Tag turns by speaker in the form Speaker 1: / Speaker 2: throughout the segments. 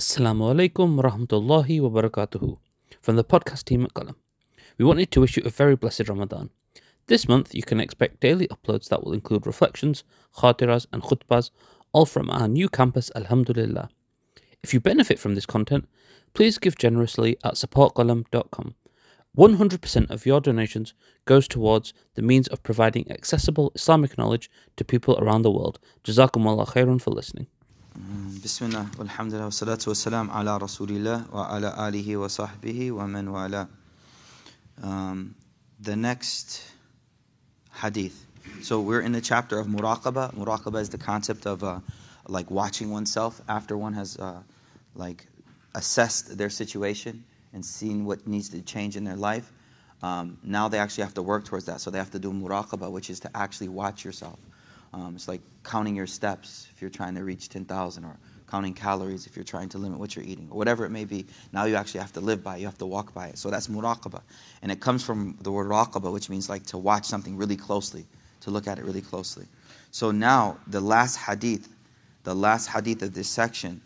Speaker 1: Assalamu alaikum rahmatullahi wa barakatuhu from the podcast team at Qalam. We wanted to wish you a very blessed Ramadan. This month you can expect daily uploads that will include reflections, khatiras and khutbas, all from our new campus Alhamdulillah. If you benefit from this content, please give generously at supportqalam.com. 100% of your donations goes towards the means of providing accessible Islamic knowledge to people around the world. Jazakumullah khairun for listening.
Speaker 2: Bismillah, Alhamdulillah. wassalatu wassalam ala rasulillah wa ala alihi wa sahbihi wa man wala. Um, the next hadith. So we're in the chapter of muraqabah. Muraqabah is the concept of uh, like watching oneself after one has uh, like assessed their situation and seen what needs to change in their life. Um, now they actually have to work towards that. So they have to do muraqabah, which is to actually watch yourself. Um, it's like counting your steps if you're trying to reach 10,000 or counting calories if you're trying to limit what you're eating or whatever it may be. Now you actually have to live by it. You have to walk by it. So that's muraqaba. And it comes from the word raqaba, which means like to watch something really closely, to look at it really closely. So now the last hadith, the last hadith of this section,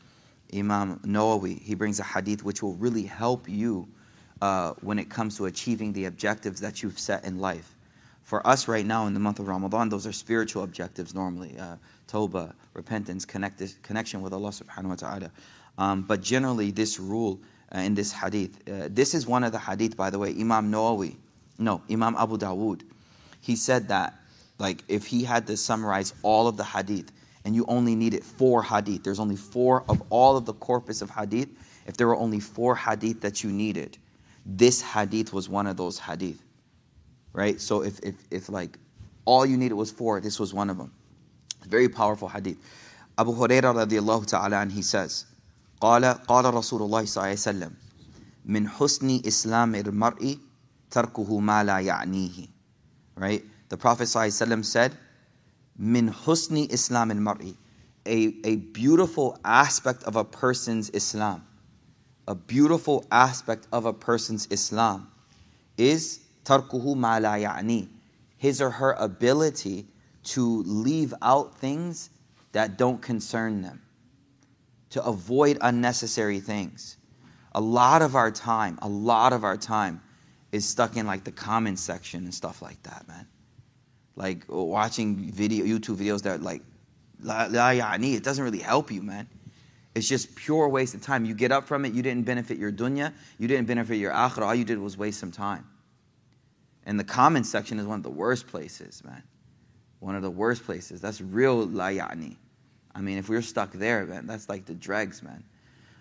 Speaker 2: Imam Nawawi, he brings a hadith which will really help you uh, when it comes to achieving the objectives that you've set in life for us right now in the month of Ramadan, those are spiritual objectives normally. Uh, Tawbah, repentance, connect, connection with Allah subhanahu wa ta'ala. Um, but generally, this rule uh, in this hadith, uh, this is one of the hadith, by the way, Imam Nawawi, no, Imam Abu Dawood, he said that, like, if he had to summarize all of the hadith, and you only needed four hadith, there's only four of all of the corpus of hadith, if there were only four hadith that you needed, this hadith was one of those hadith right? So if, if, if like all you needed was four, this was one of them. Very powerful hadith. Abu Hurairah radiallahu ta'ala and he says, قال قال رسول الله صلى الله عليه وسلم من حسن إسلام المرء تركه ما لا يعنيه right the prophet ﷺ said min husni islam al mar'i a, a beautiful aspect of a person's islam a beautiful aspect of a person's islam is tarkuhu ma la ya'ni. His or her ability to leave out things that don't concern them, to avoid unnecessary things. A lot of our time, a lot of our time is stuck in like the comment section and stuff like that, man. Like watching video YouTube videos that like la, ya'ni, it doesn't really help you, man. It's just pure waste of time. You get up from it, you didn't benefit your dunya, you didn't benefit your akhirah, all you did was waste some time. And the comment section is one of the worst places, man. One of the worst places. That's real layani. I mean, if we are stuck there, man, that's like the dregs, man.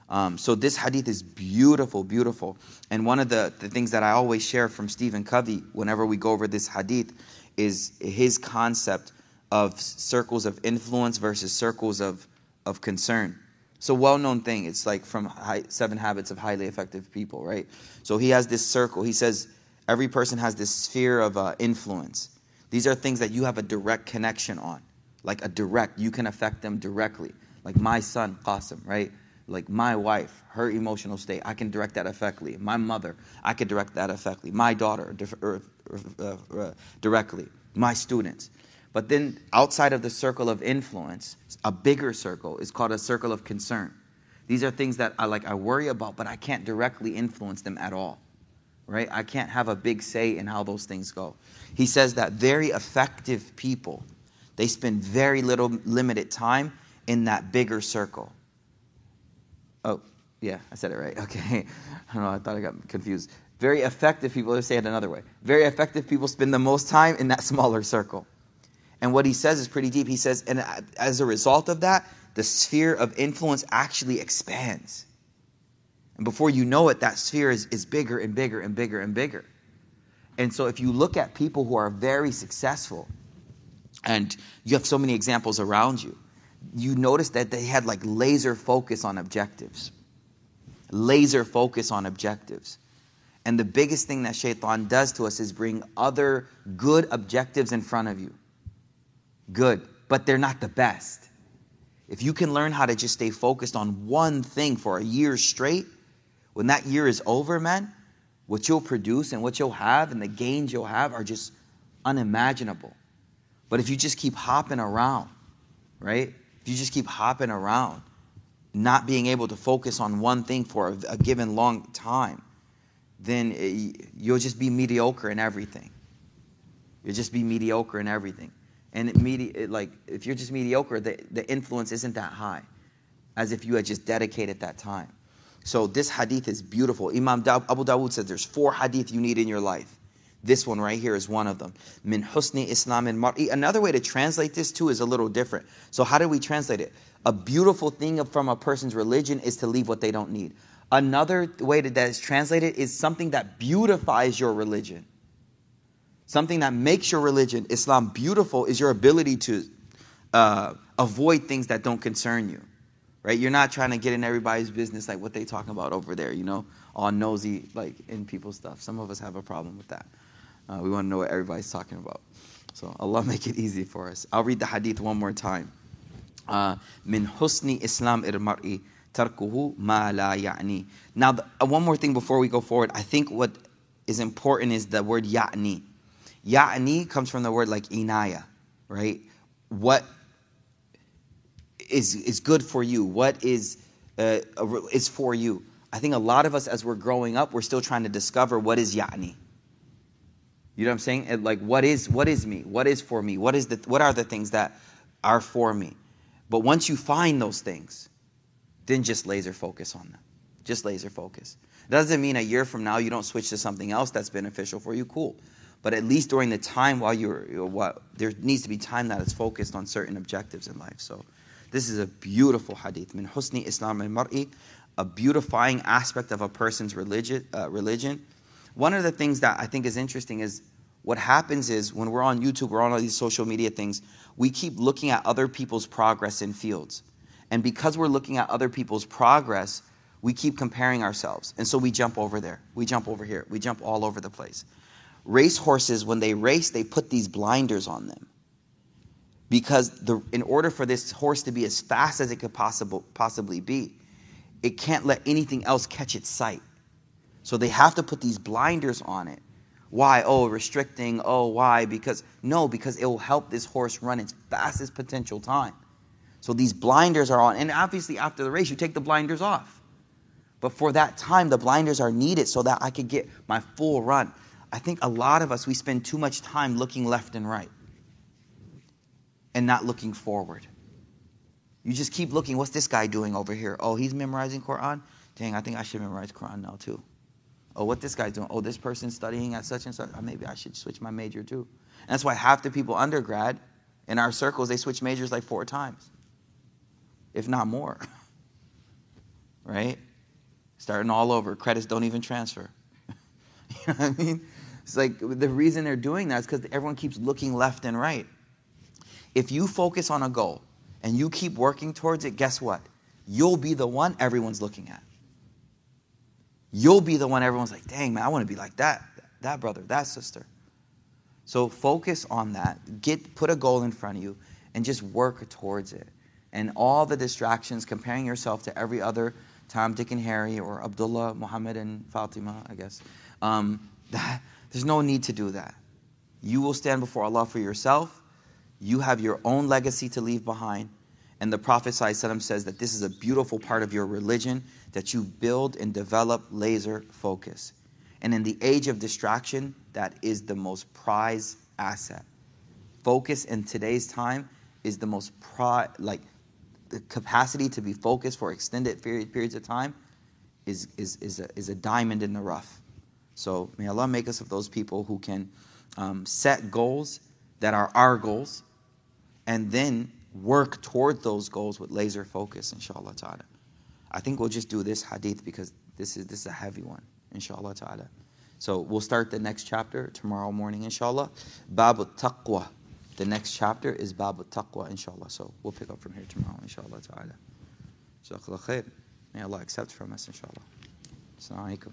Speaker 2: Um, so this hadith is beautiful, beautiful. And one of the, the things that I always share from Stephen Covey whenever we go over this hadith is his concept of circles of influence versus circles of, of concern. It's a well-known thing. It's like from high, Seven Habits of Highly Effective People, right? So he has this circle. He says Every person has this sphere of uh, influence. These are things that you have a direct connection on, like a direct, you can affect them directly. Like my son, Qasim, right? Like my wife, her emotional state, I can direct that effectively. My mother, I can direct that effectively. My daughter, uh, uh, uh, directly. My students. But then outside of the circle of influence, a bigger circle is called a circle of concern. These are things that I like I worry about, but I can't directly influence them at all right? I can't have a big say in how those things go. He says that very effective people, they spend very little limited time in that bigger circle. Oh, yeah, I said it right. Okay. I don't know, I thought I got confused. Very effective people, let's say it another way. Very effective people spend the most time in that smaller circle. And what he says is pretty deep. He says, and as a result of that, the sphere of influence actually expands. And before you know it, that sphere is, is bigger and bigger and bigger and bigger. And so if you look at people who are very successful, and you have so many examples around you, you notice that they had like laser focus on objectives. Laser focus on objectives. And the biggest thing that shaitan does to us is bring other good objectives in front of you. Good, but they're not the best. If you can learn how to just stay focused on one thing for a year straight, when that year is over, man, what you'll produce and what you'll have and the gains you'll have are just unimaginable. But if you just keep hopping around, right? If you just keep hopping around, not being able to focus on one thing for a, a given long time, then it, you'll just be mediocre in everything. You'll just be mediocre in everything. And it, medi- it, like if you're just mediocre, the, the influence isn't that high, as if you had just dedicated that time. So this hadith is beautiful. Imam Abu Dawud says there's four hadith you need in your life. This one right here is one of them. Min husni Islam and mar'i. Another way to translate this too is a little different. So how do we translate it? A beautiful thing from a person's religion is to leave what they don't need. Another way that that is translated is something that beautifies your religion. Something that makes your religion, Islam, beautiful is your ability to uh, avoid things that don't concern you. Right? You're not trying to get in everybody's business like what they talking about over there, you know, all nosy like in people's stuff. Some of us have a problem with that. Uh, we want to know what everybody's talking about. So Allah make it easy for us. I'll read the hadith one more time. Uh, min husni Islam irmar'i tarkuhu ma la ya'ni. Now, the, uh, one more thing before we go forward. I think what is important is the word ya'ni. Ya'ni comes from the word like inaya, right? What is is good for you? What is uh, is for you? I think a lot of us, as we're growing up, we're still trying to discover what is ya'ni. You know what I'm saying? Like, what is what is me? What is for me? What is the what are the things that are for me? But once you find those things, then just laser focus on them. Just laser focus. It doesn't mean a year from now you don't switch to something else that's beneficial for you. Cool. But at least during the time while you're, what there needs to be time that is focused on certain objectives in life. So this is a beautiful hadith. Min husni Islam al mar'i, a beautifying aspect of a person's religion. Uh, religion. One of the things that I think is interesting is what happens is when we're on YouTube, we're on all these social media things, we keep looking at other people's progress in fields. And because we're looking at other people's progress, we keep comparing ourselves. And so we jump over there, we jump over here, we jump all over the place. Race horses, when they race, they put these blinders on them. Because the, in order for this horse to be as fast as it could possible, possibly be, it can't let anything else catch its sight. So they have to put these blinders on it. Why? Oh, restricting. Oh, why? Because, no, because it will help this horse run its fastest potential time. So these blinders are on. And obviously, after the race, you take the blinders off. But for that time, the blinders are needed so that I could get my full run. I think a lot of us, we spend too much time looking left and right and not looking forward. You just keep looking, what's this guy doing over here? Oh, he's memorizing Quran? Dang, I think I should memorize Quran now too. Oh, what this guy's doing? Oh, this person's studying at such and such. Oh, maybe I should switch my major too. And that's why half the people undergrad in our circles, they switch majors like four times, if not more. right? Starting all over. Credits don't even transfer. you know what I mean? It's like the reason they're doing that is because everyone keeps looking left and right. If you focus on a goal and you keep working towards it, guess what? You'll be the one everyone's looking at. You'll be the one everyone's like, dang, man, I want to be like that, that brother, that sister. So focus on that. Get put a goal in front of you and just work towards it. And all the distractions, comparing yourself to every other Tom, Dick, and Harry, or Abdullah, Muhammad, and Fatima, I guess. Um, that, there's no need to do that. You will stand before Allah for yourself. You have your own legacy to leave behind. And the Prophet ﷺ says that this is a beautiful part of your religion that you build and develop laser focus. And in the age of distraction, that is the most prized asset. Focus in today's time is the most pri- like the capacity to be focused for extended period, periods of time is, is, is, a, is a diamond in the rough. So may Allah make us of those people who can um, set goals that are our goals and then work toward those goals with laser focus, inshallah ta'ala. I think we'll just do this hadith because this is this is a heavy one, inshallah ta'ala. So we'll start the next chapter tomorrow morning, inshallah. Babu taqwa. The next chapter is Babu taqwa, inshallah. So we'll pick up from here tomorrow, inshallah ta'ala. May Allah accept from us, inshallah. Assalamu alaikum.